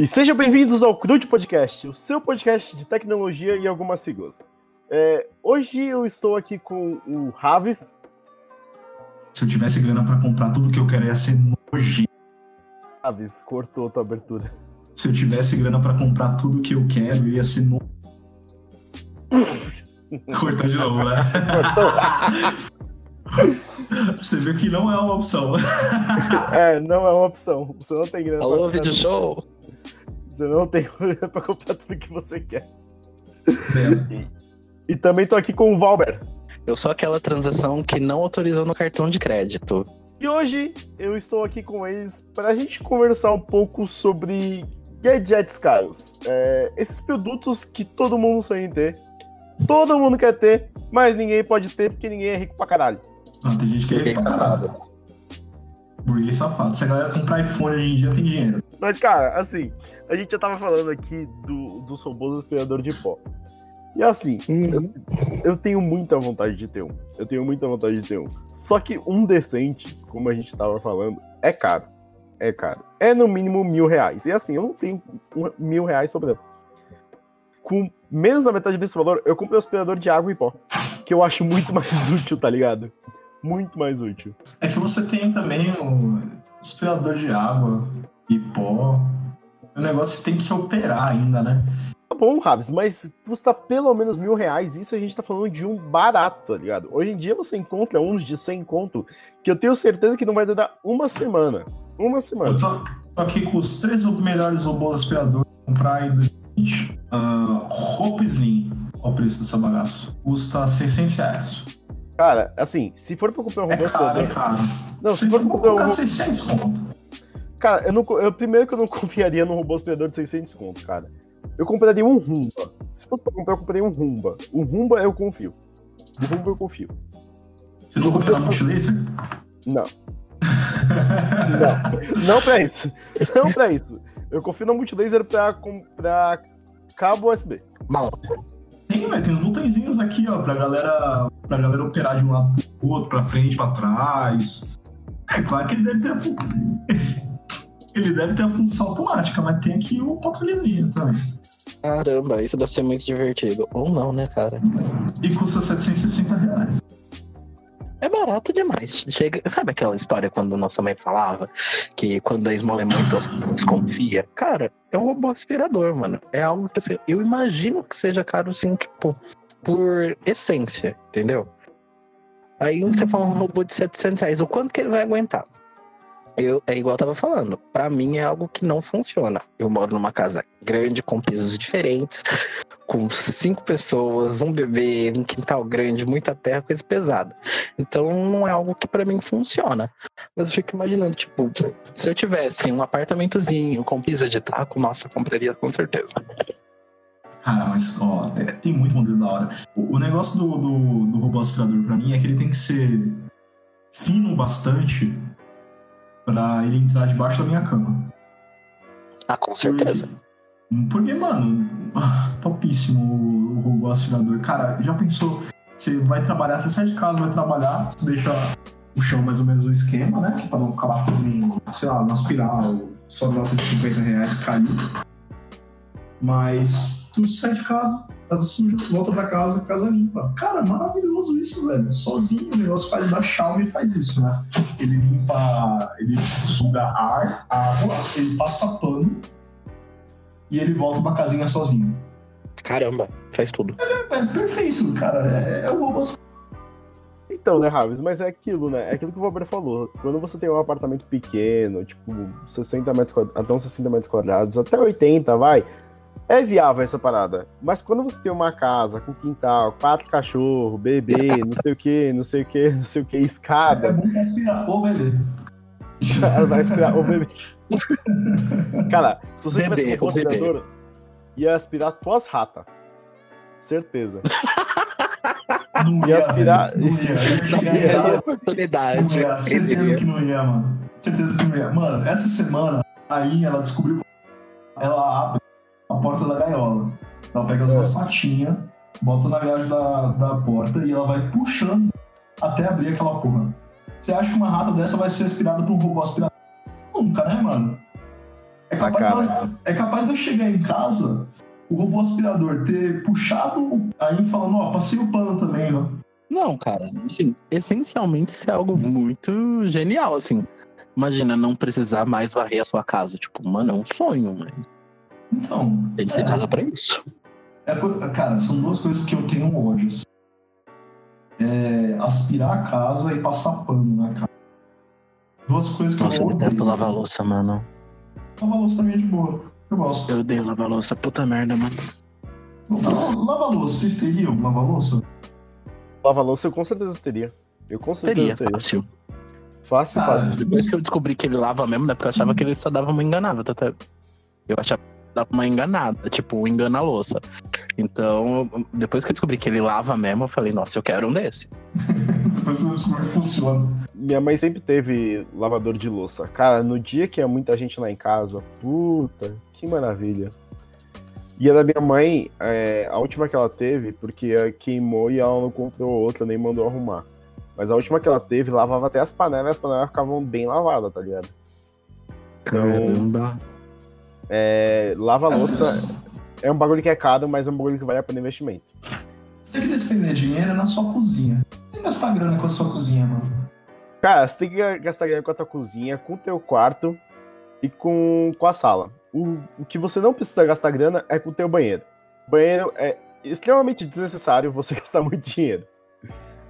E sejam bem-vindos ao Crude Podcast, o seu podcast de tecnologia e algumas siglas. É, hoje eu estou aqui com o Raves. Se eu tivesse grana para comprar tudo que eu quero ia ser nojento. Raves, cortou tua abertura. Se eu tivesse grana para comprar tudo que eu quero, ia ser no... Cortou de novo, né? Você vê que não é uma opção. é, não é uma opção. Você não tem grana. Alô, vídeo show? Você não tem pra comprar tudo que você quer. É. E, e, também tô aqui com o Valber. Eu sou aquela transação que não autorizou no cartão de crédito. E hoje eu estou aqui com eles pra gente conversar um pouco sobre gadgets caros. É, esses produtos que todo mundo sonha em ter. Todo mundo quer ter, mas ninguém pode ter porque ninguém é rico pra caralho. Não, tem gente que é rico pra caralho. Burguês safado. Se a galera comprar iPhone hoje em dia, tem dinheiro. Mas, cara, assim, a gente já tava falando aqui do, dos robôs aspirador de pó. E assim, uhum. eu, eu, tenho muita vontade de ter um. Eu tenho muita vontade de ter um. Só que um decente, como a gente tava falando, é caro. É caro. É no mínimo mil reais. E assim, eu não tenho mil reais sobrando. Com menos da metade desse valor, eu comprei um aspirador de água e pó. Que eu acho muito mais útil, tá ligado? Muito mais útil. É que você tem também o aspirador de água e pó. O negócio tem que operar ainda, né? Tá bom, Raves, mas custa pelo menos mil reais. Isso a gente tá falando de um barato, tá ligado? Hoje em dia você encontra uns de 100 conto que eu tentenho certeza que não vai durar uma semana. Uma semana. Eu tô, tô aqui com os três melhores robôs aspiradores comprar em 2020. Uh, Hope Slim. Qual o preço dessa bagaça? Custa 600 reais. Cara, assim, se for pra comprar um robô é caro. É caro, Não, se, se for pra comprar um robô... 600 conto. Cara, eu, não, eu primeiro que eu não confiaria num robô aspirador de 600 conto, cara. Eu compraria um Rumba. Se fosse pra comprar, eu compraria um Rumba. O Rumba eu confio. O Rumba eu confio. Você não confia na Multilaser? Não. não. Não pra isso. Não pra isso. Eu confio na Multilaser pra, pra cabo USB. Mal. Tem, velho, tem uns botõezinhos aqui, ó, pra galera, pra galera operar de um lado pro outro, pra frente, pra trás. É claro que ele deve ter. ele deve ter a função automática, mas tem aqui o controlezinho também. Caramba, isso deve ser muito divertido. Ou não, né, cara? E custa 760 reais. É barato demais. Chega, sabe aquela história quando nossa mãe falava que quando a esmola é muito desconfia? Cara, é um robô aspirador, mano. É algo que assim, eu imagino que seja caro assim, tipo, por essência, entendeu? Aí você fala um robô de 700 reais, o quanto que ele vai aguentar? Eu, é igual eu tava falando, para mim é algo que não funciona. Eu moro numa casa grande, com pisos diferentes, com cinco pessoas, um bebê, um quintal grande, muita terra, coisa pesada. Então não é algo que para mim funciona. Mas eu fico imaginando, tipo, se eu tivesse um apartamentozinho com piso de taco, nossa, compraria com certeza. Cara, mas ó, tem muito modelo da hora. O, o negócio do, do, do robô aspirador pra mim é que ele tem que ser fino bastante para ele entrar debaixo da minha cama. Ah, com certeza. Porque porque, mano, topíssimo o robô aspirador. Cara, já pensou? Você vai trabalhar, você sai de casa, vai trabalhar, você deixa o chão mais ou menos o esquema, né? Pra não ficar batendo, sei lá, uma espiral, só nota de 50 reais cair. Mas tu sai de casa, casa suja, volta pra casa, casa limpa. Cara, maravilhoso isso, velho. Sozinho o negócio faz da Xiaomi e faz isso, né? Ele limpa, ele suga ar, água, ele passa pano e ele volta pra casinha sozinho. Caramba, faz tudo. É, é perfeito, cara. É, é o robô. Então, né, Raves, mas é aquilo, né? É aquilo que o Valber falou. Quando você tem um apartamento pequeno, tipo, 60 metros quadrados, até uns 60 metros quadrados, até 80, vai. É viável essa parada. Mas quando você tem uma casa com quintal, quatro cachorros, bebê, não sei o que, não sei o que, não sei o que, escada. É bom aspirar o bebê. Ela vai aspirar o bebê. Cara, se você bebê, tivesse um aspirador, ia aspirar tuas ratas. Certeza. Não ia, aspirar. Não ia. Não ia. oportunidade. Não ia. Certeza que não ia, mano. Certeza que não ia. Mano, essa semana, aí ela descobriu. Ela abre a porta da gaiola. Ela pega as é. duas patinhas, bota na grade da, da porta e ela vai puxando até abrir aquela porra. Você acha que uma rata dessa vai ser aspirada por um robô aspirador? Nunca, né, mano? É Ah, capaz, de, é capaz de eu chegar em casa, o robô aspirador ter puxado aí falando, ó, passei o pano também, ó. Não, cara, assim, essencialmente isso é algo muito genial, assim. Imagina não precisar mais varrer a sua casa. Tipo, mano, é um sonho, mas Então, tem que ter É. casa pra isso. é cara, são duas coisas que eu tenho ódio. assim. É aspirar a casa e passar pano na casa. Duas coisas que Nossa, eu eu detesto odeio. lavar louça, mano. Lavar louça também é de boa. Eu gosto. Eu odeio lavar louça, puta merda, mano. Lava louça, vocês teriam lava louça? Lava louça eu com certeza teria. Eu com certeza Teria, teria. fácil. Fácil, Ah, fácil. Depois que eu descobri que ele lava mesmo, né? Porque eu achava que ele só dava uma enganada. tá- tá? Eu achava dava uma enganada, tipo, engana a louça. Então, depois que eu descobri que ele lava mesmo, eu falei, nossa, eu quero um desse. Depois como é que funciona. Minha mãe sempre teve lavador de louça. Cara, no dia que ia muita gente lá em casa, puta, que maravilha. E a da minha mãe, é, a última que ela teve, porque queimou e ela não comprou outra, nem mandou arrumar. Mas a última que ela teve, lavava até as panelas, e as panelas ficavam bem lavadas, tá ligado? Caramba. É, lava louça é um bagulho que é caro, mas é um bagulho que vale a pena investimento. Você tem que despender dinheiro na sua cozinha. Tem que gastar grana com a sua cozinha, mano. Cara, você tem que gastar grana com a tua cozinha, com o teu quarto e com, com a sala. O, o que você não precisa gastar grana é com o teu banheiro. Banheiro é extremamente desnecessário você gastar muito dinheiro.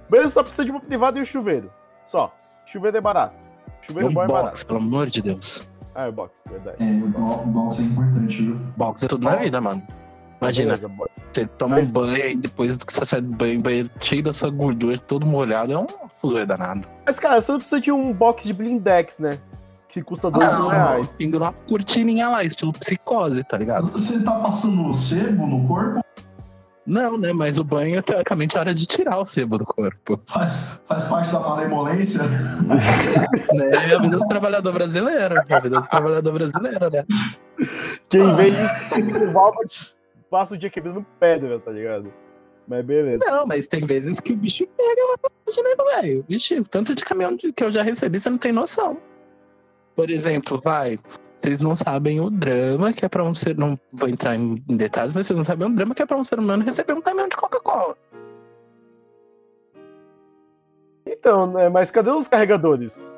Banheiro só precisa de uma privada e um chuveiro. Só. Chuveiro é barato. Chuveiro Um bom é box, barato. pelo amor de Deus. Ah, é box, verdade. É, o bo- o box é importante, viu? Box é tudo na vida, mano. Imagina, Beleza, box. você toma Mas- um banho e depois que você sai do banho, o banheiro cheio da sua gordura, todo molhado, é um fuzuê danado. Mas, cara, você não precisa de um box de blindex, né? Que custa dois Ah, mil não. reais. Pendura uma cortininha lá, estilo psicose, tá ligado? Você tá passando sebo no corpo? Não, né? Mas o banho, teoricamente, é hora de tirar o sebo do corpo. Faz, faz parte da malemolência? Né? É a vida do trabalhador brasileiro. É a vida do trabalhador brasileiro, né? Quem vê isso, o Valbert passa o dia quebrando pedra, tá ligado? Mas beleza. Não, mas tem vezes que o bicho pega lá na né, velho? Vixe, tanto de caminhão de- que eu já recebi, você não tem noção. Por exemplo, vai. Vocês não sabem o drama que é pra um ser. Não vou entrar em detalhes, mas vocês não sabem o drama que é pra um ser humano receber um caminhão de Coca-Cola. Então, né? Mas cadê os carregadores?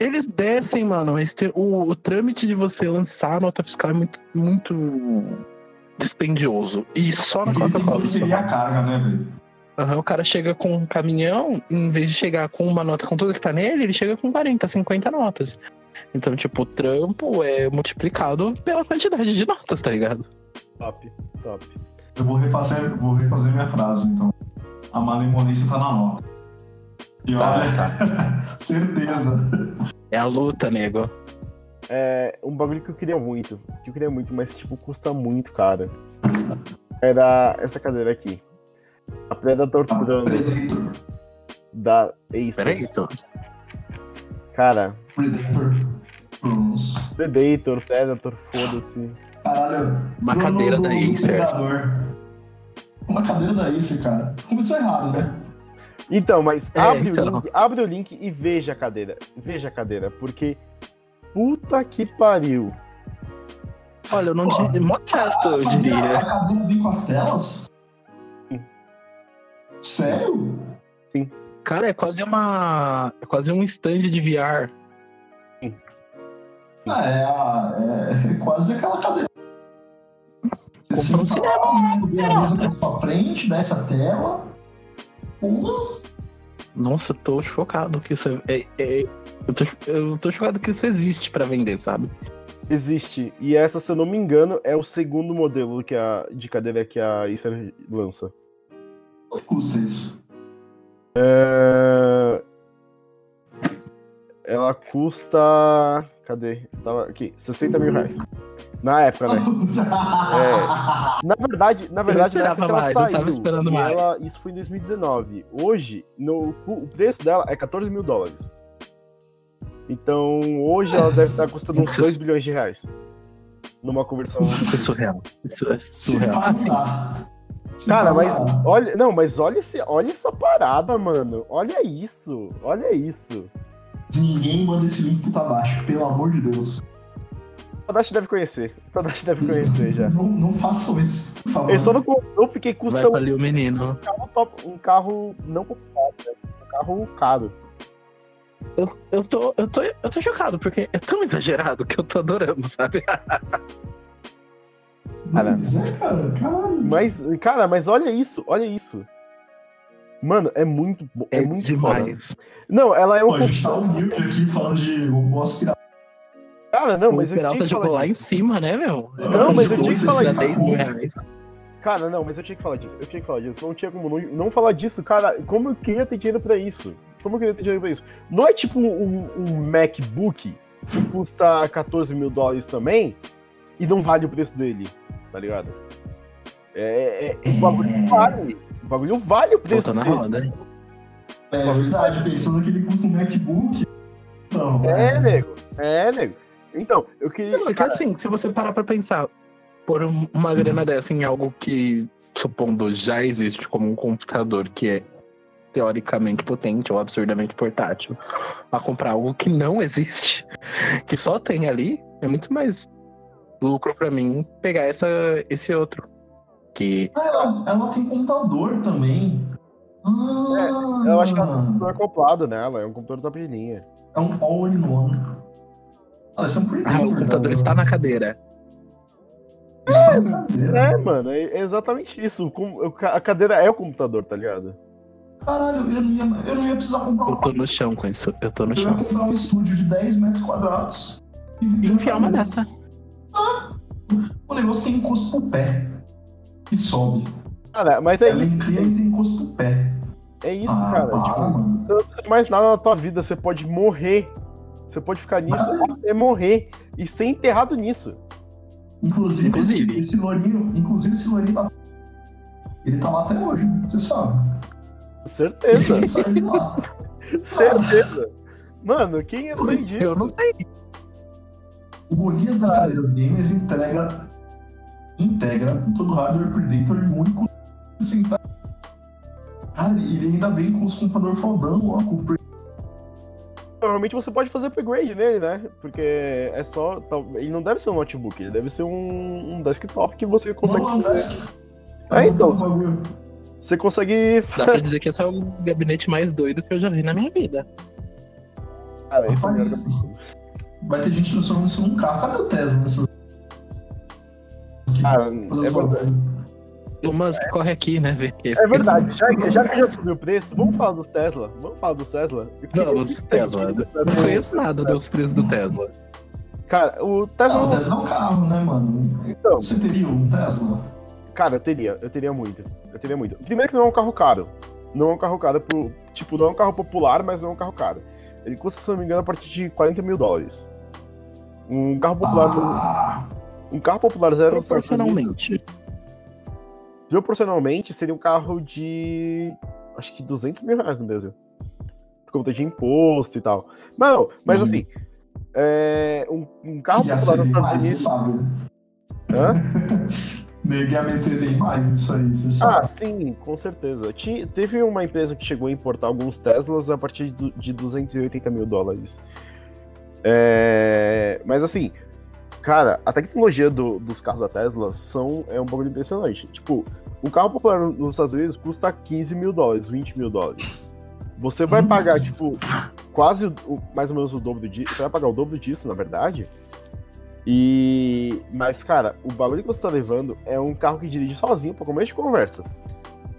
Eles descem, mano, mas o, o trâmite de você lançar a nota fiscal é muito, muito dispendioso. E só na Coca-Cola. transferir a carga, né, velho? Aham, o cara chega com um caminhão, em vez de chegar com uma nota com tudo que tá nele, ele chega com 40, 50 notas. Então, tipo, o trampo é multiplicado pela quantidade de notas, tá ligado? Top, top. Eu vou refazer, vou refazer minha frase, então. A malemolência tá na nota. E olha, tá. certeza. É a luta, nego. É um bagulho que eu queria muito. Que eu queria muito, mas tipo, custa muito, cara. Era essa cadeira aqui. A Predator Ah, Predator. da Acer. Peraí, tô. Cara, Predator. Cronos. Predator, Predator, foda-se. Caralho. Uma Crono cadeira do da Acer. Predador. Uma cadeira da Acer, cara. Começou errado, né? Então, mas É, abre, então. O link, abre o link e veja a cadeira. Veja a cadeira, porque. Puta que pariu. Olha, eu não diria. Modesto, eu A cadeira- A diria. cadeira vem com as telas? Sério? Cara, é quase uma. É quase um stand de VR. Ah, é, a- é, é quase aquela cadeira. Você um senta lá, vê a mesa pra sua frente, dá essa tela. Porra. Nossa, eu tô chocado que isso é. é- é- eu, tô, eu tô chocado que isso existe pra vender, sabe? Existe. E essa, se eu não me engano, é o segundo modelo que a, de cadeira que a Acer lança. Quanto custa isso? É... Ela custa. Cadê? Tava aqui, 60 mil reais. Na época, né? Na verdade, na verdade, na esperava ela mais, eu saiu, tava esperando mais. ela- isso foi em 2019. Hoje, no, o preço dela é 14 mil dólares. Então, hoje ela deve estar custando uns Nossa. 2 bilhões de reais. Numa conversão. Isso é surreal. Isso é surreal. Cara, mas olha, não, mas olha esse, olha essa parada, mano. Olha isso. Olha isso. Ninguém manda esse link puta abaixo, pelo amor de Deus. Tadashi deve conhecer. O Tadashi deve conhecer já. Não, não façam isso, por favor. Ele só não comprou porque Vai custa um o menino. carro, top- um carro não popular, né? um carro caro. Eu, eu, tô, eu, tô, eu tô chocado, porque é tão exagerado que eu tô adorando, sabe? É, cara. Caralho. Mas, cara, mas olha isso, olha isso. Mano, é muito bom. É, É, muito demais. foda. Não, ela é um. Pô, a gente tá humilde aqui falando de robô aspirado. Cara, não, o mas eu tinha que jogou falar lá em disso. cima, né, meu? Não, mas eu tinha que falar dá isso. 10 mil reais. Cara, não, mas eu tinha que falar disso. Eu tinha que falar disso. Não tinha como não, não falar disso, cara. Como eu queria ter dinheiro pra isso? Como eu queria ter dinheiro pra isso? Não é tipo um, um MacBook que custa 14 mil dólares também e não vale o preço dele, tá ligado? É, é- o bagulho vale. O bagulho vale o preço Voltando na roda. É verdade, pensando que ele custa um MacBook. Não, É, nego. É, nego. Então, eu queria. Não, é que assim, se você parar pra pensar, por um- uma grana dessa em algo que, supondo, já existe como um computador que é teoricamente potente ou absurdamente portátil, a comprar algo que não existe, que só tem ali, é muito mais lucro pra mim pegar essa, esse outro. Que Ah, ela, ela tem computador também. Ah, eu acho que ela tem um computador acoplado nela, é um computador top de linha. é um all-in-one. Ah, isso é um ah, o computador está na cadeira. Está na cadeira. É, mano, é exatamente isso. A cadeira é o computador, tá ligado? Caralho, eu não, ia, eu não ia precisar comprar Eu um tô no chão com isso, eu tô no Eu ia chão. comprar um estúdio de 10 metros quadrados e enfiar uma dessa. O negócio tem encosto pro pé. E sobe. Cara, mas é Ela isso. inclina e tem encosto pé. É isso, ah, cara. para, Tipo, mano. você não precisa mais nada na tua vida. Você pode morrer. Você pode ficar nisso até morrer. E ser enterrado nisso. Inclusive, Inclusive. Esse, esse lourinho, inclusive esse lourinho tá... Ele tá lá até hoje, né? você sabe. Certeza. Certeza. Mano, quem é sei disso? Eu não sei. O Golias das cadeiras gamers entrega, integra todo o hardware Predator e o único assim, tá? Cara, ele ainda vem com os computadores fodão, ó, com o Provavelmente você pode fazer upgrade nele, né? Porque é só. Ele não deve ser um notebook, ele deve ser um, um desktop que você consegue. Não, não, desk. É, então. o bagulho. Você consegue. Dá pra dizer que esse é o gabinete mais doido que eu já vi na minha vida. Cara, esse é o melhor Vai ter gente transformando isso num carro. Cadê o Tesla nessas Cara, coisas é verdade. O Musk corre aqui, né? Ver que... É verdade. Já, já que já subiu o preço, vamos falar dos Tesla. Vamos falar dos Tesla. O o que tem Tesla. de- Não conheço nada dos preços do Tesla. Cara, o Não, o Tesla. Tesla é um carro, né, mano? Então, Você teria um Tesla? cara, eu teria. Eu teria muito. Eu teria muito. Primeiro que não é um carro caro. Não é um carro caro pro. Tipo, não é um carro popular, mas não é um carro caro. Ele custa, se não me engano, a partir de 40 mil dólares. Um carro popular. Ah, Um carro popular zero Unidos, Proporcionalmente. proporcionalmente seria um carro de acho que 200 mil reais no Brasil. Por conta de imposto e tal. Mas não, mas Uhum. assim, é, um, um carro ia popular nos Estados Unidos. sabe. Hã? Nego ia meter bem mais nisso aí, você sabe. Ah, sim, com certeza. Ti- teve uma empresa que chegou a importar alguns Teslas a partir do- de 280 mil dólares. É, mas assim, cara, a tecnologia do- dos carros da Tesla são, é um bagulho impressionante. Tipo, um carro popular nos Estados Unidos custa 15 mil dólares, 20 mil dólares. Você vai Nossa. pagar, tipo, quase o- o- mais ou menos o dobro disso. Você vai pagar o dobro disso, na verdade. E. Mas, cara, o bagulho que você tá levando é um carro que dirige sozinho pra começo de conversa.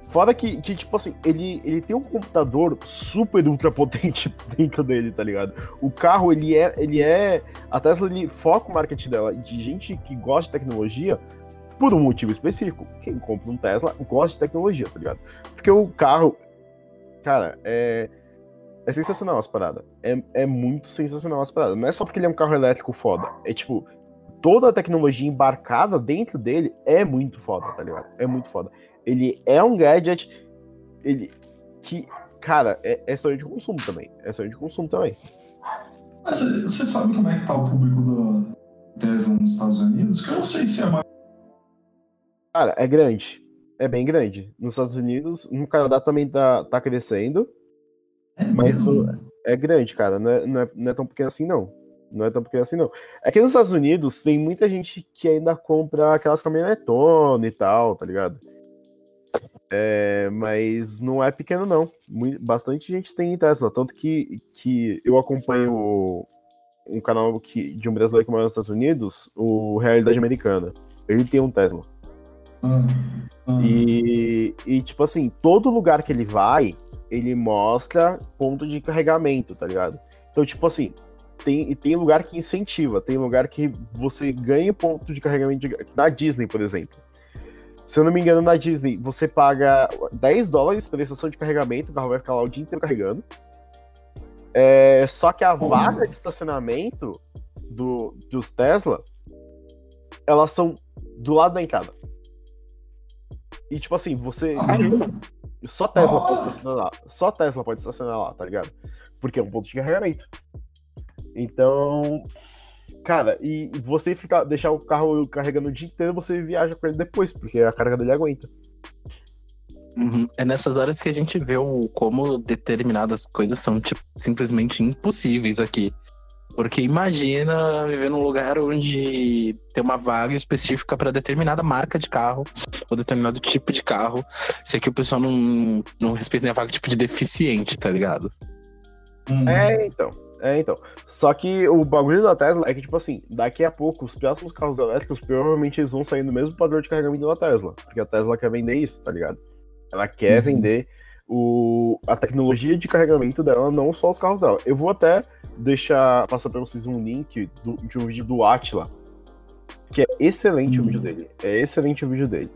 Fora que, que, tipo assim, ele, ele tem um computador super ultra potente dentro dele, tá ligado? O carro, ele é. Ele é. A Tesla ele foca o marketing dela de gente que gosta de tecnologia por um motivo específico. Quem compra um Tesla gosta de tecnologia, tá ligado? Porque o carro. Cara, é. É sensacional as paradas. É, é muito sensacional as paradas. Não é só porque ele é um carro elétrico foda. É tipo, toda a tecnologia embarcada dentro dele é muito foda, tá ligado? É muito foda. Ele é um gadget. Ele. Que. Cara, é, é sonho de consumo também. É sonho de consumo também. Mas você sabe como é que tá o público da Tesla nos Estados Unidos? Que eu não sei se é mais. Cara, é grande. É bem grande. Nos Estados Unidos, no Canadá também tá, tá crescendo. É Mas É grande, cara. Não é, não é, não é tão pequeno assim, não. Não é tão pequeno assim, não. É que nos Estados Unidos tem muita gente que ainda compra aquelas caminhonetonas e tal, tá ligado? É, mas não é pequeno, não. Bastante gente tem Tesla. Tanto que, que eu acompanho um canal que, de um brasileiro que mora nos Estados Unidos, o Realidade Americana. Ele tem um Tesla. Hum, hum. E, e, tipo assim, todo lugar que ele vai, ele mostra ponto de carregamento, tá ligado? Então, tipo assim, tem, tem lugar que incentiva, tem lugar que você ganha ponto de carregamento de, na Disney, por exemplo. Se eu não me engano, na Disney, você paga 10 dólares pela estação de carregamento, o carro vai ficar lá o dia inteiro carregando. É, só que a vaga de estacionamento do, dos Tesla, elas são do lado da entrada. E tipo assim, você. Só Tesla pode estacionar lá. Só Tesla pode estacionar lá, tá ligado? Porque é um ponto de carregamento. Então. Cara, e você ficar, deixar o carro carregando o dia inteiro, você viaja com ele depois, porque a carga dele aguenta. Uhum. É nessas horas que a gente vê o, como determinadas coisas são tipo, simplesmente impossíveis aqui. Porque imagina viver num lugar onde tem uma vaga específica para determinada marca de carro ou determinado tipo de carro. Se aqui o pessoal não, não respeita nem a vaga tipo de deficiente, tá ligado? Hum. É, então. É, então. Só que o bagulho da Tesla é que, tipo assim, daqui a pouco, os próximos carros elétricos, provavelmente eles vão sair no mesmo padrão de carregamento da Tesla. Porque a Tesla quer vender isso, tá ligado? Ela quer Uhum. vender o, a tecnologia de carregamento dela, não só os carros dela. Eu vou até deixar, passar pra vocês um link do- de um vídeo do Atila, que é excelente o Hum. vídeo dele. É excelente o vídeo dele.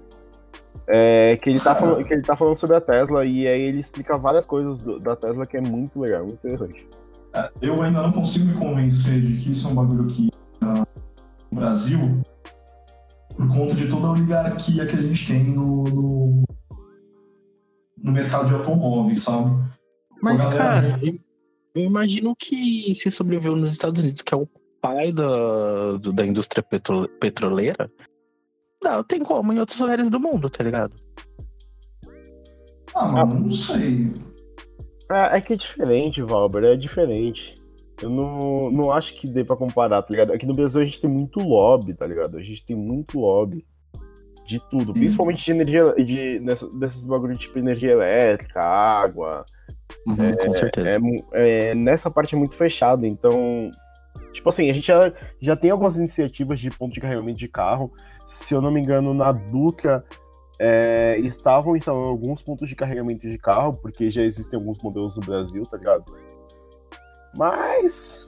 É, que, ele tá falando, que ele tá falando sobre a Tesla e aí ele explica várias coisas do- da Tesla que é muito legal, muito interessante. Eu ainda não consigo me convencer de que isso é um bagulho que ah, no Brasil, por conta de toda a oligarquia que a gente tem no, no, no mercado de automóveis, sabe? Mas, galera- cara, eu, eu imagino que se sobreviveu nos Estados Unidos, que é o pai da, da indústria petro- petroleira, não tem como em outros lugares do mundo, tá ligado? Ah, mano, não sei. É, é que é diferente, Valber, é diferente. Eu não, não acho que dê pra comparar, tá ligado? Aqui no Brasil a gente tem muito lobby, tá ligado? A gente tem muito lobby de tudo, principalmente de energia, de, nessa, desses bagulho tipo energia elétrica, água. Uhum, com certeza. É, é, nessa parte é muito fechado, então. Tipo assim, a gente já, já tem algumas iniciativas de ponto de carregamento de carro. Se eu não me engano, na Dutra é, estavam instalando alguns pontos de carregamento de carro, porque já existem alguns modelos no Brasil, tá ligado? Mas.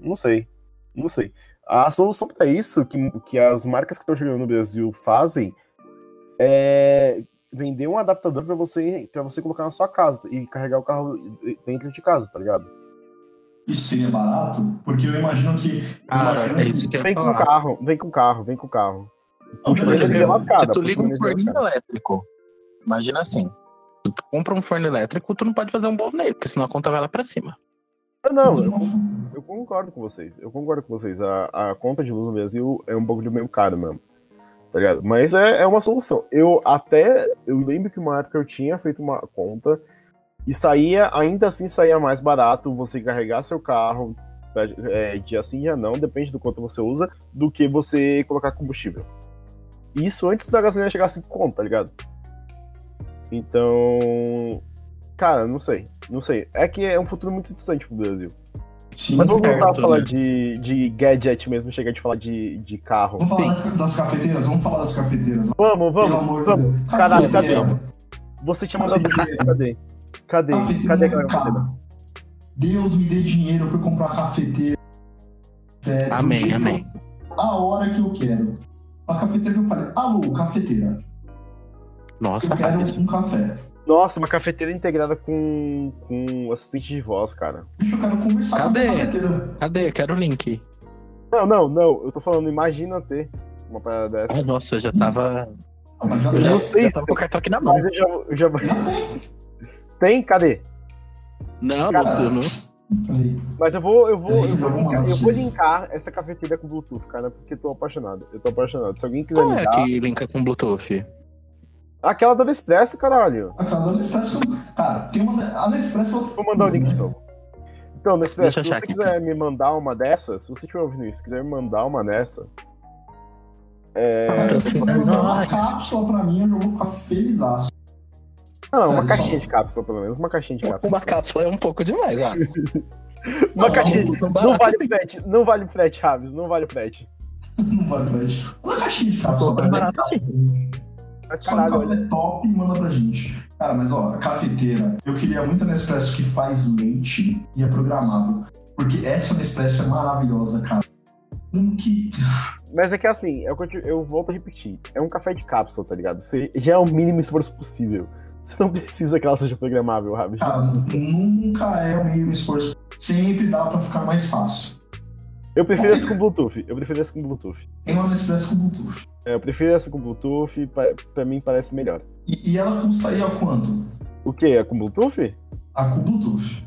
Não sei. Não sei. A solução para isso que, que as marcas que estão chegando no Brasil fazem é vender um adaptador para você para você colocar na sua casa e carregar o carro dentro de casa, tá ligado? Isso seria barato? Porque eu imagino que. Cara, imagino é isso que eu ia Vem com o carro, vem com o carro, vem com o carro. Porque, meu, lascada. Se tu liga um forninho lascada. elétrico, imagina assim. Tu compra um forno elétrico, tu não pode fazer um bolo nele, porque senão a conta vai lá pra cima. Ah, Não, de eu, eu concordo com vocês. Eu concordo com vocês. A, a conta de luz no Brasil é um bagulho meio caro mesmo. Tá ligado? Mas é, é uma solução. Eu até. Eu lembro que uma época eu tinha feito uma conta e saía, ainda assim saía mais barato você carregar seu carro é, dia sim, dia não, depende do quanto você usa, do que você colocar combustível. Isso antes da gasolina chegar a 5 conto, tá ligado? Então. Cara, não sei. Não sei. É que é um futuro muito distante pro Brasil. Sim, Mas vamos certo, voltar a falar né? de, de gadget mesmo, chega de falar de, de carro. Vamos falar das, das cafeteiras? Vamos falar das cafeteiras. Vamos, Pelo vamos, amor de vamos. Deus. Caralho, cadê? Você tinha mandado dinheiro, cadê? Cadê? Cafeteira, Cadê aquela cafeteira? Deus me dê dinheiro pra eu comprar cafeteira. É, Amém, amém. A hora que eu quero. A cafeteira que eu falei, alô, cafeteira. Nossa, Eu quero um café. Nossa, uma cafeteira integrada com, com assistente de voz, cara. Deixa eu quero conversar Cadê? com a cafeteira. Cadê? Quero o link. Não, não, não. Eu tô falando, imagina ter uma parada dessa. Ai, nossa, eu já tava. Ah, mas já Eu Eu já, não sei já tava com o cartão aqui na mão. Mas eu já, eu já... Já tem. Tem? Cadê? Não, Cara, Lúcio, não. Falei, Mas eu vou, eu vou, eu vou, linkar, eu vou linkar essa cafeteira com Bluetooth, cara, porque eu tô apaixonado. Eu tô apaixonado. Se alguém quiser Qual é linkar. que linka com Bluetooth? Aquela da Nespresso, caralho. Aquela da Nespresso. Cara, tem uma. da- A Nespresso. Vou mandar o link de novo. Então, Nespresso, se você aqui. quiser me mandar uma dessas, se você estiver ouvindo isso, quiser me mandar uma dessa. É... Se você quiser mandar uma cápsula pra mim, eu já vou ficar feliz. Não, uma Sério, caixinha de cápsula, pelo menos. Uma caixinha de cápsula. Uma cápsula é um pouco demais, ó. Uma Não, caixinha. não, Não vale assim. frete, não vale frete, Raves, não vale frete. Não vai, vai. Uma caixinha de cápsula Pô, pra mim. barato. Mas um caralho, café top e manda pra gente. Cara, mas ó, a cafeteira, eu queria muito a Nespresso que faz leite e é programável. Porque essa Nespresso é maravilhosa, cara. Um que. Mas é que assim, eu, continuo- eu volto a repetir. É um café de cápsula, tá ligado? Você, já é o mínimo esforço possível. Você não precisa que ela seja programável, Raves. Cara, nunca é o mínimo esforço. Sempre dá pra ficar mais fácil. Eu prefiro essa com Bluetooth. Eu prefiro essa com Bluetooth. Tem uma Nespresso com Bluetooth. É, eu prefiro essa com Bluetooth, pra, pra mim parece melhor. E, e ela custaria quanto? O quê? É com Bluetooth? A com Bluetooth.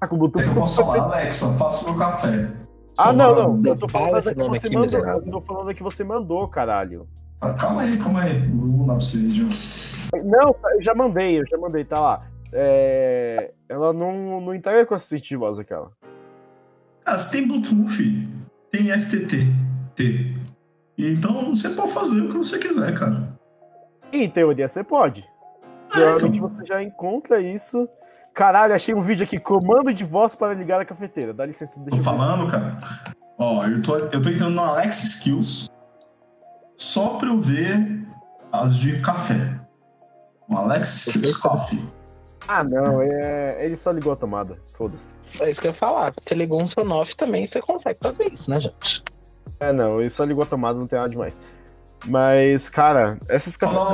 Ah, com É Bluetooth que eu posso falar, Alexa, faça meu café. Ah, não, não. Eu tô Fala falando esse da que você aqui, mandou. Eu tô falando da que você mandou, caralho. Ah, Calma aí, calma aí. Vou mandar pra você, João. Não, eu já mandei, eu já mandei, tá lá. É, Ela não, não entrega com assistente de voz aquela. Cara, se tem Bluetooth, tem FTT. T. Então você pode fazer o que você quiser, cara. Em teoria você pode. É, Provavelmente então. você já encontra isso. Caralho, achei um vídeo aqui, comando de voz para ligar a cafeteira. Dá licença, deixa Tô eu falando, cara. Ó, eu tô, eu tô entrando no Alex Skills só pra eu ver as de café. O Alex Skills Coffee. Ah, não, é... ele só ligou a tomada. Foda-se. É isso que eu ia falar. Você ligou um Sonoff também, você consegue fazer isso, né, gente? É, não, ele só ligou a tomada, não tem nada demais. Mas, cara, essas cafeteiras.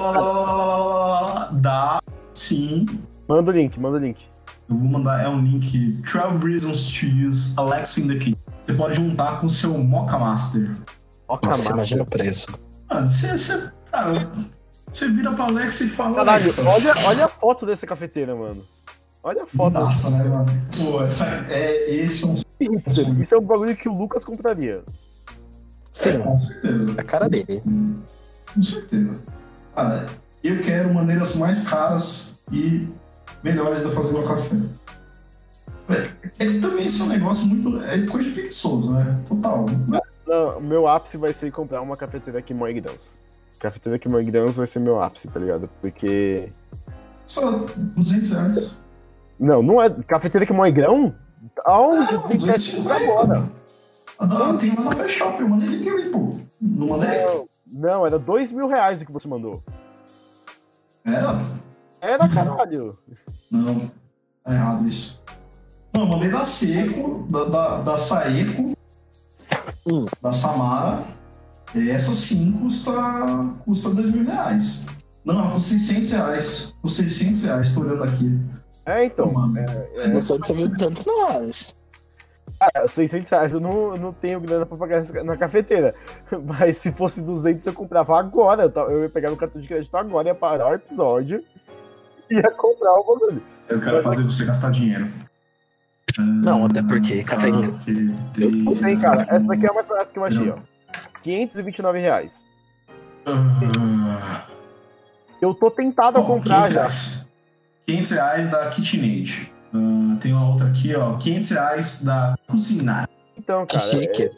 Dá sim. Manda o link, manda o link. Eu vou mandar, é um link 12 Reasons to Use Alexa in the Kitchen. Você pode juntar com o seu Mocha Master. Nossa, cara, imagina o preço. Mano, você, você, cara, você vira pra Alexa e fala. Caralho, olha, olha a foto dessa cafeteira, mano. Olha a foto. Nossa, né, mano? Pô, essa, é, esse é um. Isso, isso é um bagulho que o Lucas compraria. Sim, Com certeza. a cara dele. Com certeza. Cara, eu quero maneiras mais caras e melhores de eu fazer meu café. É, é, também esse é um negócio muito. É coisa de preguiçoso, né? Total. Não, o meu ápice vai ser comprar uma cafeteira aqui em Moigdans. Cafeteira aqui em Moigdans vai ser meu ápice, tá ligado? Porque. Só 200 reais. Não, não é. Cafeteira aqui em Moigrão? Aonde Ah, tem que ser 250. agora? Ah, tem lá na Fast Shop, eu mandei link aí, pô. Não mandei? Não, não, era dois mil reais o que você mandou. Era? Era caralho. Não. Tá errado isso. Não, eu mandei da Seco, da, da, da Saeco, Hum. da Samara. Essa sim custa, custa 2 mil reais. Não, ela custa 600 reais. Custa 600 reais, tô olhando aqui. É, então. Mano. É, Não sou de 200 reais. Cara, 600 reais eu não, eu não tenho grana pra pagar na cafeteira. Mas se fosse 200 eu comprava agora. Eu Eu ia pegar no cartão de crédito agora, ia parar o episódio e ia comprar o bagulho. Eu quero fazer você gastar dinheiro. Não, até porque café- Cafeteira. Não sei, cara. Essa daqui é a mais barata que eu achei, ó. 529 reais. Ah, Eu tô tentado a ó, comprar 500 já. reais. 500 reais da KitchenAid. Ah, tem uma outra aqui, ó. 500 reais da Cucinar. Então, Que cara. chique. é-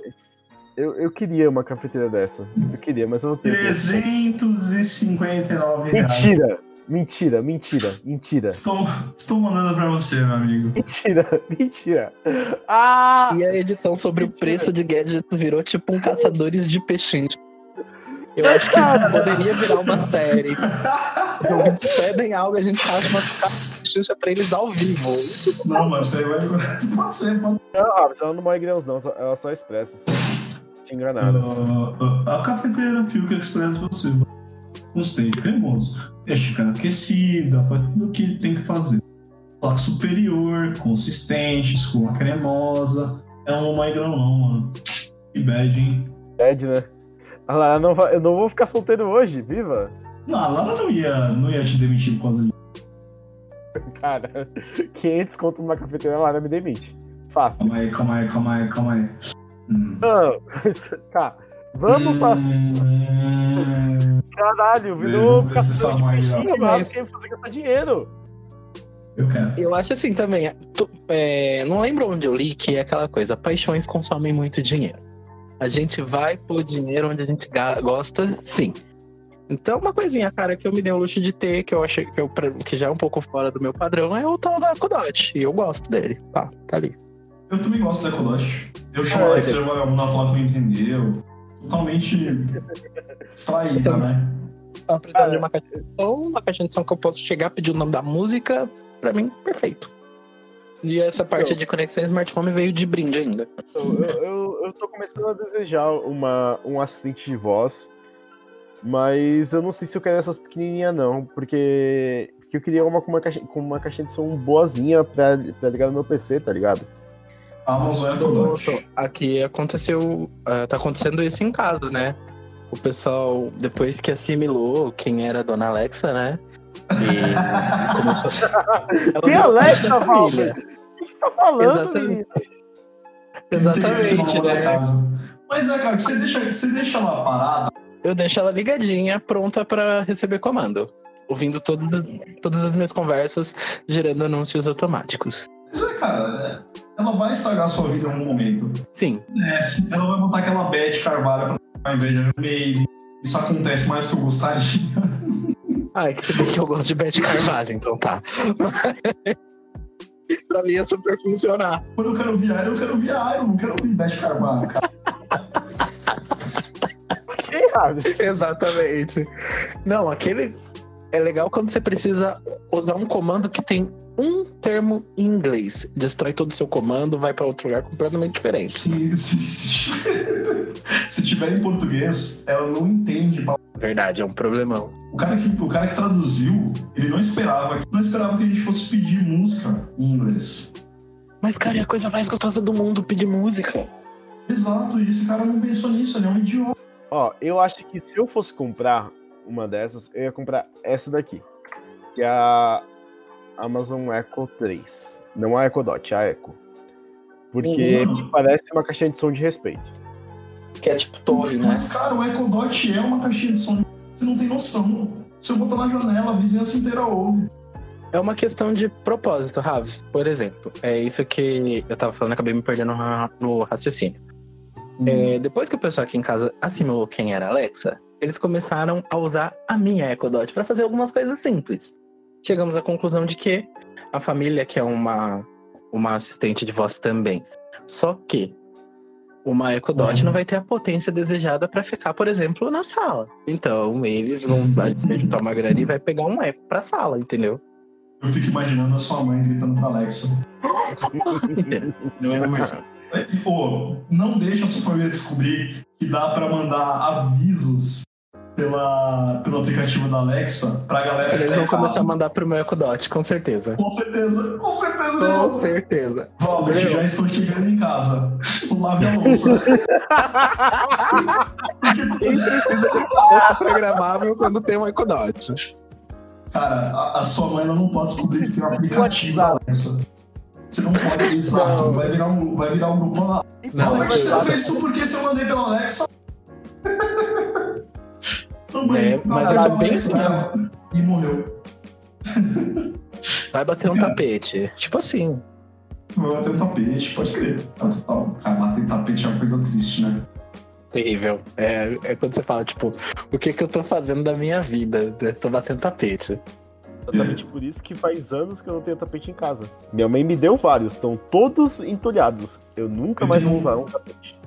eu, eu queria uma cafeteira dessa. Eu queria, mas eu não tenho. 359 reais. Mentira! Mentira, mentira, mentira. Estou, estou mandando pra você, meu amigo. Mentira, mentira. Ah! E a edição sobre o preço de gadgets virou tipo um caçadores de peixinhos. Eu acho que poderia virar uma série. Os ouvintes pedem algo, a gente faz uma xuxa pra eles ao vivo. Não, mas você vai. Pode ser, pode Não, Rafa, ela não morre grãos, não. só- Ela só expressa. Te enganaram. Ah, ah, a cafeteira Filca Express você. Constante, cremoso. É xícara aquecida, faz tudo o que tem que fazer. Placa superior, consistente, escuma cremosa. É um maigrão não, mano. Que bad, hein? Ed, né? Ah lá, eu não, va- eu não vou ficar solteiro hoje, viva! Não, a Lara não ia, não ia te demitir por causa disso. Cara, 500 conto numa cafeteira, a Lara me demite. Fácil. Calma aí, calma aí, calma aí, calma aí. Hum. Não, tá. Vamos fazer. Hum, Caralho, Eu virou vou caçador de peixinho, ó. mas quem fazer gastar dinheiro. Eu quero. Eu acho assim também. tu- é, não lembro onde eu li que é aquela coisa: paixões consomem muito dinheiro. A gente vai pôr dinheiro onde a gente gosta, sim. Então, uma coisinha, cara, que eu me dei o luxo de ter, que eu achei que, eu, que já é um pouco fora do meu padrão, é o tal da Kodot. E eu gosto dele. Tá, tá ali. Eu também gosto da Ecolosh. Eu chamo É, ela de ser vagabundo a falar que entendeu. Totalmente distraída, né? Tava precisando Ah, de uma caixinha de som, uma caixinha de som que eu posso chegar, pedir o nome da música, pra mim, perfeito. E essa parte Então. de conexão Smart Home veio de brinde ainda. Eu, eu, eu, eu tô começando a desejar uma, um assistente de voz, mas eu não sei se eu quero essas pequenininhas não, porque, porque eu queria uma com uma caixinha, com uma caixinha de som boazinha pra, pra ligar no meu PC, tá ligado? É. Aqui aconteceu. ah, tá acontecendo isso em casa, né? O pessoal, depois que assimilou quem era a dona Alexa, né? E começou. Virou Alexa, família. O que você tá falando, Exatamente. Exatamente, né? Mas é, cara, que você deixa, você deixa ela parada. Eu deixo ela ligadinha, pronta pra receber comando. Ouvindo todas as, todas as minhas conversas, gerando anúncios automáticos. Mas é, cara, é, ela vai estragar a sua vida em algum momento. Sim, É, ela vai botar aquela Beth Carvalho pra de Iron Maiden. Isso acontece mais que eu gostaria. Ah, é que você vê que eu gosto de Beth Carvalho, então tá. pra mim é super funcionar. Quando eu quero Iron, eu quero ouvir Iron, não quero ouvir Beth Carvalho, cara. Exatamente. Não, aquele. É legal quando você precisa usar um comando que tem um termo em inglês. Destrói todo o seu comando, vai pra outro lugar completamente diferente. Se, se, se, se tiver em português, ela não entende. Verdade, é um problemão. O cara que, o cara que traduziu, ele não esperava, não esperava que a gente fosse pedir música em inglês. Mas, cara, é a coisa mais gostosa do mundo pedir música. Exato, e esse cara não pensou nisso, ele é um idiota. Ó, eu acho que se eu fosse comprar uma dessas, eu ia comprar essa daqui. Que é a Amazon Echo 3. Não a Echo Dot, a Echo. Porque Uhum. me parece uma caixinha de som de respeito. Que é tipo torre, né? Mas, cara, o Echo Dot é uma caixinha de som. Você não tem noção. Se eu botar na janela, a vizinhança inteira ouve. É uma questão de propósito, Raves. Por exemplo, é isso que eu tava falando, acabei me perdendo no ra- no raciocínio. É, depois que o pessoal aqui em casa assimilou quem era a Alexa, eles começaram a usar a minha Echo Dot para fazer algumas coisas simples. Chegamos à conclusão de que a família quer uma, uma assistente de voz também. Só que uma Echo Dot Uhum. não vai ter a potência desejada para ficar, por exemplo, na sala. Então, eles vão juntar uma grana e vai pegar um Echo pra sala, entendeu? Eu fico imaginando a sua mãe gritando com a Alexa. Não é uma versão. E, pô, não deixa a sua família descobrir que dá pra mandar avisos pela, pelo aplicativo da Alexa pra galera que Eles tá vão em começar a mandar pro meu Echo Dot, com certeza. Com certeza, com certeza eles Com vão. certeza. Valber, Meu. já estou chegando em casa. Lave a louça. Um programável quando tem um Echo Dot? Cara, a, a sua mãe ela não pode descobrir que tem um aplicativo da Alexa. Você não pode, exato. Não. Vai virar um, vai virar um grupo lá. Não, é mas você que- fez isso porque você eu mandei pela Alexa? É, mas isso é bem assim. E morreu. Vai bater um tapete. Tipo assim. Vai bater um tapete, pode crer. Ah. Cara, bater tapete é uma coisa triste, né? Terrível. É, é quando você fala, tipo, o que que eu tô fazendo da minha vida? Eu tô batendo tapete. Exatamente por isso que faz anos que eu não tenho tapete em casa. Minha mãe me deu vários, estão todos entulhados. Eu nunca Eu mais vou usar um tapete.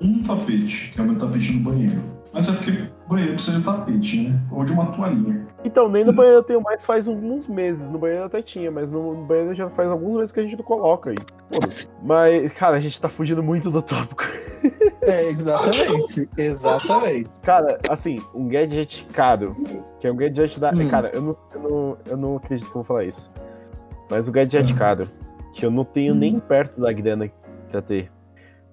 Um tapete, que é o meu tapete no banheiro. Mas é porque banheiro precisa de tapete, né? Ou de uma toalhinha. Então, nem no banheiro eu tenho mais faz alguns meses. No banheiro eu até tinha, mas no banheiro já faz alguns meses que a gente não coloca aí. Mas, cara, a gente tá fugindo muito do tópico. É, exatamente. Exatamente. Cara, assim, um gadget caro, que é um gadget da. Hum. Cara, eu não, eu, não, eu não acredito que eu vou falar isso. Mas o gadget caro, que eu não tenho nem perto da grana pra ter.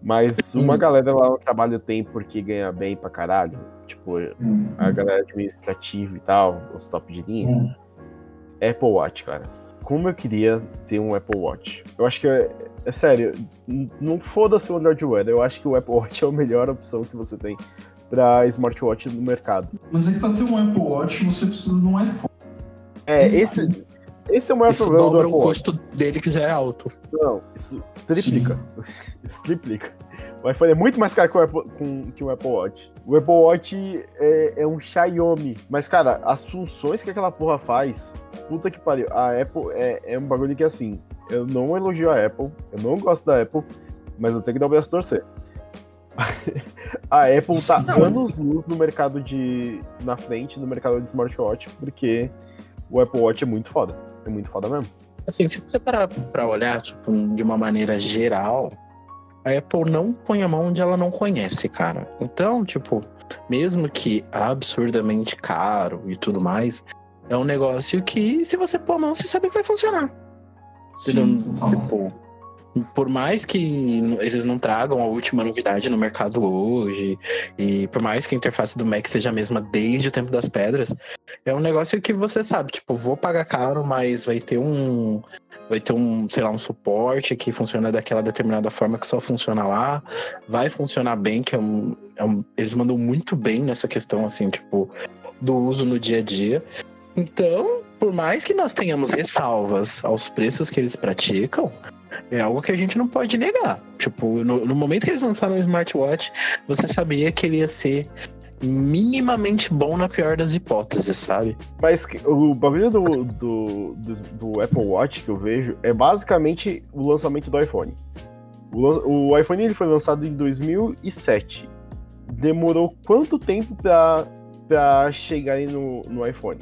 Mas uma galera lá no trabalho tem porque ganha bem pra caralho. Tipo, Hum. a galera administrativa e tal, os top de linha. Hum. Apple Watch, cara. Como eu queria ter um Apple Watch. Eu acho que é, é sério, não foda-se o Android Wear. Eu acho que o Apple Watch é a melhor opção que você tem pra smartwatch no mercado. Mas é que pra ter um Apple Watch você precisa de um iPhone. É, esse, esse é o maior Isso problema do dobra Apple o Watch. custo dele que já é alto. Não, isso triplica. Isso triplica. O iPhone é muito mais caro que o Apple, com- que o Apple Watch. O Apple Watch é, é um Xiaomi. Mas, cara, as funções que aquela porra faz, puta que pariu. A Apple é, é um bagulho que, assim, eu não elogio a Apple, eu não gosto da Apple, mas eu tenho que dar o braço torcer. a Apple tá anos luz no mercado de. na frente, no mercado de smartwatch, porque o Apple Watch é muito foda. É muito foda mesmo. Assim, se você parar pra olhar, tipo, de uma maneira geral, a Apple não põe a mão onde ela não conhece, cara. Então, tipo, mesmo que absurdamente caro e tudo mais, é um negócio que, se você pôr a mão, você sabe que vai funcionar. Sim. Tipo, por mais que eles não tragam a última novidade no mercado hoje, e por mais que a interface do Mac seja a mesma desde o tempo das pedras, é um negócio que você sabe, tipo, vou pagar caro, mas vai ter um. Vai ter um, sei lá, um suporte que funciona daquela determinada forma que só funciona lá. Vai funcionar bem, que é um. é um- eles mandam muito bem nessa questão, assim, tipo, do uso no dia a dia. Então, por mais que nós tenhamos ressalvas aos preços que eles praticam, é algo que a gente não pode negar. Tipo, no, no momento que eles lançaram o smartwatch, você sabia que ele ia ser minimamente bom na pior das hipóteses, sabe? Mas o bagulho do, do, do, do Apple Watch que eu vejo é basicamente o lançamento do iPhone. O, o iPhone ele foi lançado em 2007. Demorou quanto tempo pra, pra chegar aí no, no iPhone?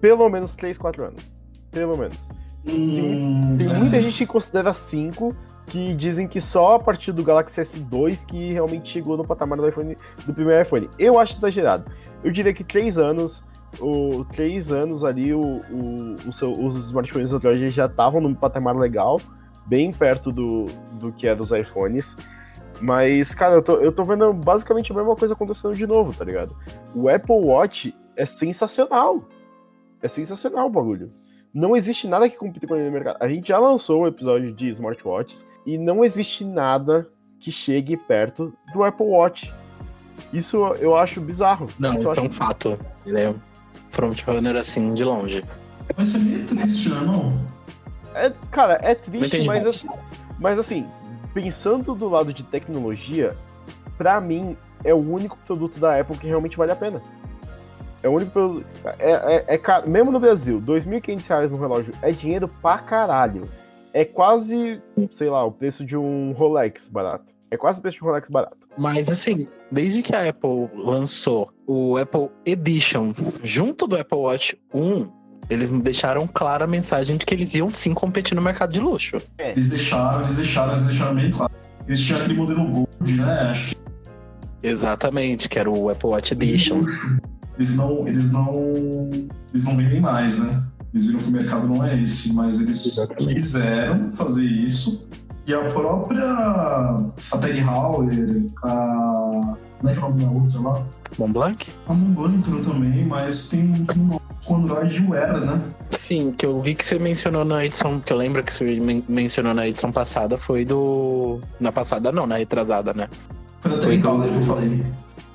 Pelo menos 3, 4 anos. Pelo menos. Tem muita gente que considera 5, que dizem que só a partir do Galaxy S2 que realmente chegou no patamar do iPhone do primeiro iPhone. Eu acho exagerado. Eu diria que 3 anos, o 3 anos ali, o, o, o seu- os smartphones Android já estavam num patamar legal, bem perto do, do que é dos iPhones. Mas, cara, eu tô, eu tô vendo basicamente a mesma coisa acontecendo de novo, tá ligado? O Apple Watch é sensacional. É sensacional o bagulho. Não existe nada que compita com ele no mercado. A gente já lançou um episódio de smartwatches e não existe nada que chegue perto do Apple Watch. Isso eu acho bizarro. Não, eu isso é um fato. Ele é frontrunner assim, de longe. Mas é meio triste, né, não? É, cara, é triste, mas assim, mas assim, pensando do lado de tecnologia, pra mim é o único produto da Apple que realmente vale a pena. É o único produto. É, é, é caro. Mesmo no Brasil, 2.500 reais no relógio é dinheiro pra caralho. É quase, sei lá, o preço de um Rolex barato. É quase o preço de um Rolex barato. Mas assim, desde que a Apple lançou o Apple Edition junto do Apple Watch 1, eles deixaram clara a mensagem de que eles iam sim competir no mercado de luxo. Eles deixaram, eles deixaram, eles deixaram bem claro. Eles tinham aquele modelo Gold, né? Acho que Exatamente, que era o Apple Watch Edition. Eles não, eles não, eles não vendem mais, né? Eles viram que o mercado não é esse, mas eles Exatamente. quiseram fazer isso. E a própria a Tag Heuer, a como é que é o nome da outra lá? Mont Blanc? A Montblanc entrou também, mas tem um com Android Wear, né? Sim, que eu vi que você mencionou na edição, que eu lembro que você men- mencionou na edição passada, foi do. Na passada não, na retrasada, né? Foi da Tag do- Heuer que eu falei.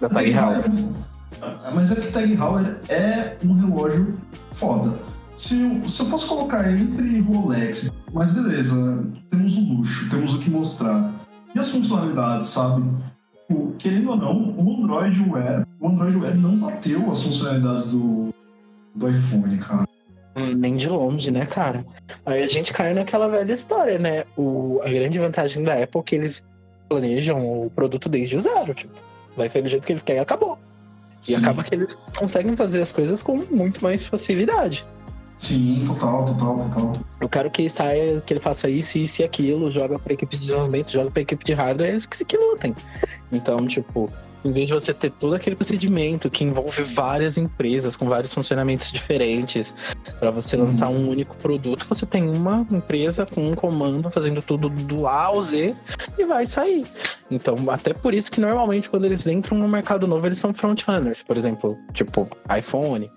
Da Tag Heuer. É- Mas é que Tag Heuer é um relógio foda. Se eu, se eu posso colocar entre Rolex, mas beleza, temos o luxo, temos o que mostrar. E as funcionalidades, sabe? Tipo, Querendo ou não, o Android Wear, o Android Wear não bateu as funcionalidades do, do iPhone, cara. Hum, Nem de longe, né, cara? Aí a gente cai naquela velha história, né? O, a grande vantagem da Apple é que eles planejam o produto desde o zero. Tipo, vai ser do jeito que eles querem e acabou. E Sim. acaba que eles conseguem fazer as coisas com muito mais facilidade. Sim, total, total, total. Eu quero que saia, que ele faça isso, isso e aquilo, joga pra equipe de desenvolvimento, joga pra equipe de hardware, eles que se que lutem. Então, tipo, em vez de você ter todo aquele procedimento que envolve várias empresas com vários funcionamentos diferentes para você lançar um único produto, você tem uma empresa com um comando fazendo tudo do A ao Z e vai sair. Então, até por isso que normalmente quando eles entram no mercado novo, eles são frontrunners, por exemplo, tipo iPhone,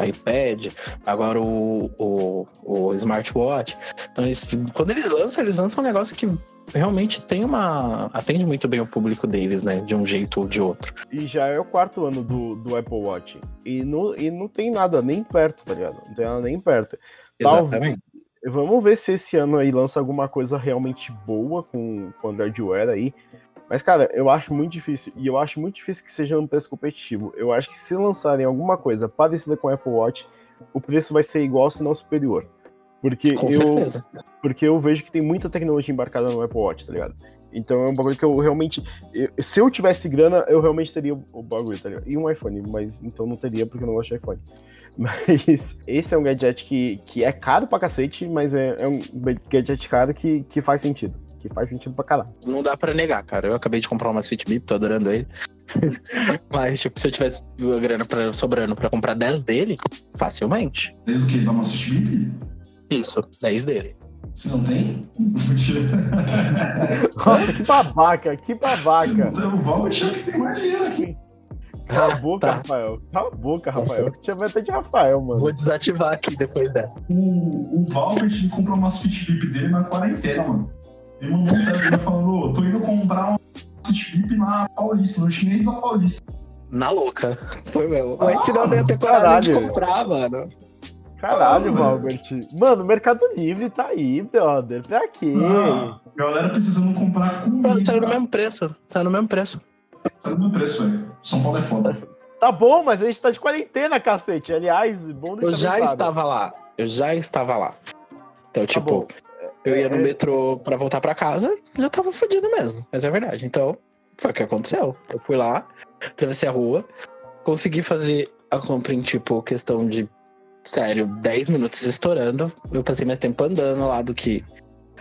iPad, agora o, o, o smartwatch. Então, eles, quando eles lançam, eles lançam um negócio que realmente tem uma. atende muito bem o público deles, né? De um jeito ou de outro. E já é o quarto ano do, do Apple Watch. E não, e não tem nada nem perto, tá ligado? Não tem nada nem perto. Exatamente. Vamos ver se esse ano aí lança alguma coisa realmente boa com, com o Android Wear aí. Mas, cara, eu acho muito difícil. E eu acho muito difícil que seja um preço competitivo. Eu acho que se lançarem alguma coisa parecida com o Apple Watch, o preço vai ser igual, se não superior. Porque Com eu, certeza. porque eu vejo que tem muita tecnologia embarcada no Apple Watch, tá ligado? Então é um bagulho que eu realmente. eu- se eu tivesse grana, eu realmente teria o, bagulho, tá ligado? E um iPhone, mas então não teria porque eu não gosto de iPhone. Mas esse é um gadget que, que é caro pra cacete, mas é, é um gadget caro que, que faz sentido. Que faz sentido pra caralho. Não dá pra negar, cara. Eu acabei de comprar umas Fitbit, tô adorando ele. Mas, tipo, se eu tivesse a grana pra, sobrando pra comprar 10 dele, facilmente. Desde o que? Da nossa chip? Isso, 10 dele. Você não tem? Nossa, que babaca, que babaca. O Val achou que tem mais dinheiro aqui. Cala a boca, tá. Rafael. Cala a boca. Rafael. Te chama até de Rafael, mano. Vou desativar aqui depois dessa. O, o Valbert comprou umas Fitbit dele na quarentena, mano. Ele mandou um telegrama falando, ô, tô indo comprar uma Fitbit na Paulista, no chinês da Paulista. Na louca. Foi meu. Mas senão eu não ia ter coragem de comprar, mano. Caralho. Valbert. Mano, o Mercado Livre tá aí, brother. Pra quê? Ah, galera precisando comprar comida. Saiu no mesmo preço. Saiu no mesmo preço. Saiu no mesmo preço, velho. São Paulo é foda. Tá bom, mas a gente tá de quarentena, cacete. Aliás, bom Eu já claro. estava lá. Eu já estava lá. Então, tipo, bom. eu ia no É- metrô pra voltar pra casa, já tava fodido mesmo. Mas é verdade. Então, foi o que aconteceu. Eu fui lá, atravessei a rua, consegui fazer a compra em, tipo, questão de, sério, 10 minutos estourando. Eu passei mais tempo andando lá do que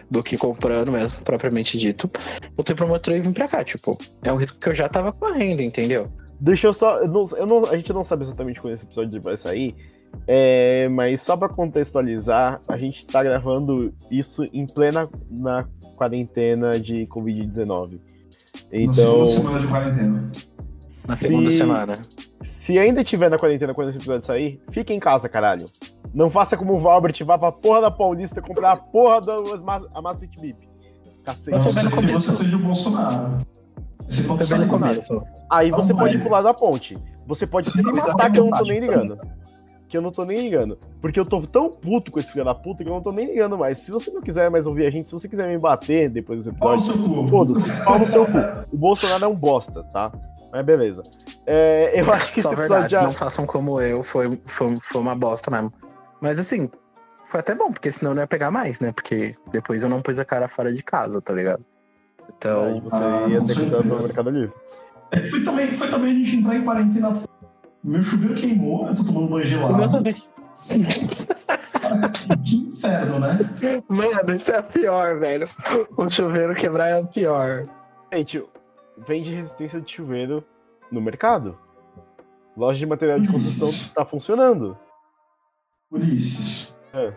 do que comprando mesmo, propriamente dito. Voltei pro metrô e vim pra cá, tipo. É um risco que eu já tava correndo, entendeu? Deixa eu só. Eu não, eu não- a gente não sabe exatamente quando esse episódio vai sair. é, mas só pra contextualizar, a gente tá gravando isso em plena na quarentena de Covid-19. Na Então. segunda semana de quarentena. Na se- segunda semana. Se ainda tiver na quarentena quando esse episódio sair, fique em casa, caralho. Não faça como o Valbert, vá pra porra da Paulista comprar a porra da a Masfit Bip. Cacete. Não começo. você seja o Bolsonaro. Você pode sair começo. Aí você Não pode pular da ponte. Você pode se é matar que eu não tô nem ligando. Que eu não tô nem ligando. Porque eu tô tão puto com esse filho da puta que eu não tô nem ligando mais. Se você não quiser mais ouvir a gente, se você quiser me bater depois desse episódio, foda-se, pau no seu cu. O Bolsonaro é um bosta, tá? Mas beleza. É, eu acho que Só esse verdade, já. não façam como eu, foi, foi, foi uma bosta mesmo. Mas assim, foi até bom, porque senão eu não ia pegar mais, né? Porque depois eu não pus a cara fora de casa, tá ligado? Aí Então, você Ah, ia ter que entrar no. Mercado Livre. É, foi, também, foi também a gente entrar em quarentena. Meu chuveiro queimou, eu tô tomando banho o meu gelado. também. Que inferno, né? Mano, isso é pior, velho. O chuveiro quebrar é o pior. Gente, vende resistência de chuveiro no mercado. Loja de material de construção Isso. tá funcionando. Ulisses. É.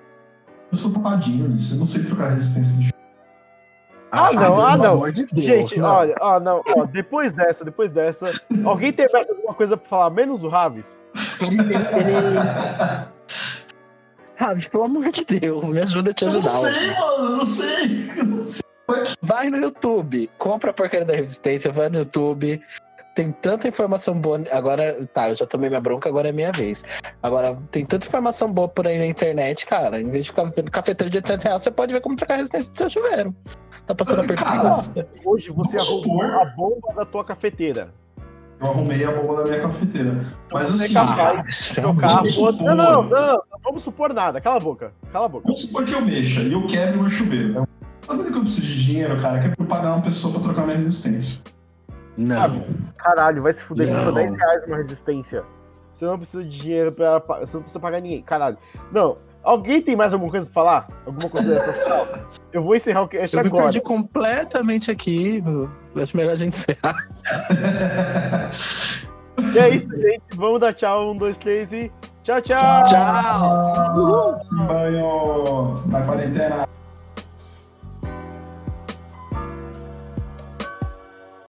Eu sou tapadinho, Ulisses. Eu não sei trocar resistência de Ah, não, pelo ah, não. de Deus, Gente, não. olha, ó, não, ó, depois dessa, depois dessa, alguém tem mais alguma coisa pra falar, menos o Raves? Ele, ele, ele... Raves, pelo amor de Deus, me ajuda a te Eu não ajudar. sei, mano. Eu não sei. Eu não sei. Vai no YouTube, compra a porcaria da resistência, vai no YouTube. Tem tanta informação boa. Agora, tá, eu já tomei minha bronca, agora é minha vez. Agora, tem tanta informação boa por aí na internet, cara. Em vez de ficar vendo cafeteiro de 800 reais, você pode ver como trocar a resistência do seu chuveiro. Tá passando que Cara, gosta. Hoje você arrumou a bomba da tua cafeteira. Eu arrumei a bomba da minha cafeteira. Mas Você é assim, isso Trocar a. Não, não, não, vamos supor nada. Cala a boca. Cala a boca. vamos supor que eu mexa e eu quebro meu chuveiro. Tá vendo que eu preciso de dinheiro, cara? Que é pra eu pagar uma pessoa pra trocar minha resistência. Não. Caralho, vai se fuder, custa 10 reais uma resistência. Você não precisa de dinheiro pra. Você não precisa pagar ninguém. Caralho. Não. Alguém tem mais alguma coisa pra falar? Alguma coisa dessa? Eu vou encerrar o cast Eu me agora. perdi completamente aqui. Eu Acho melhor a gente encerrar. E é isso, gente. Vamos dar tchau. Um, dois, três e. Tchau, tchau. Tchau! Banho na quarentena.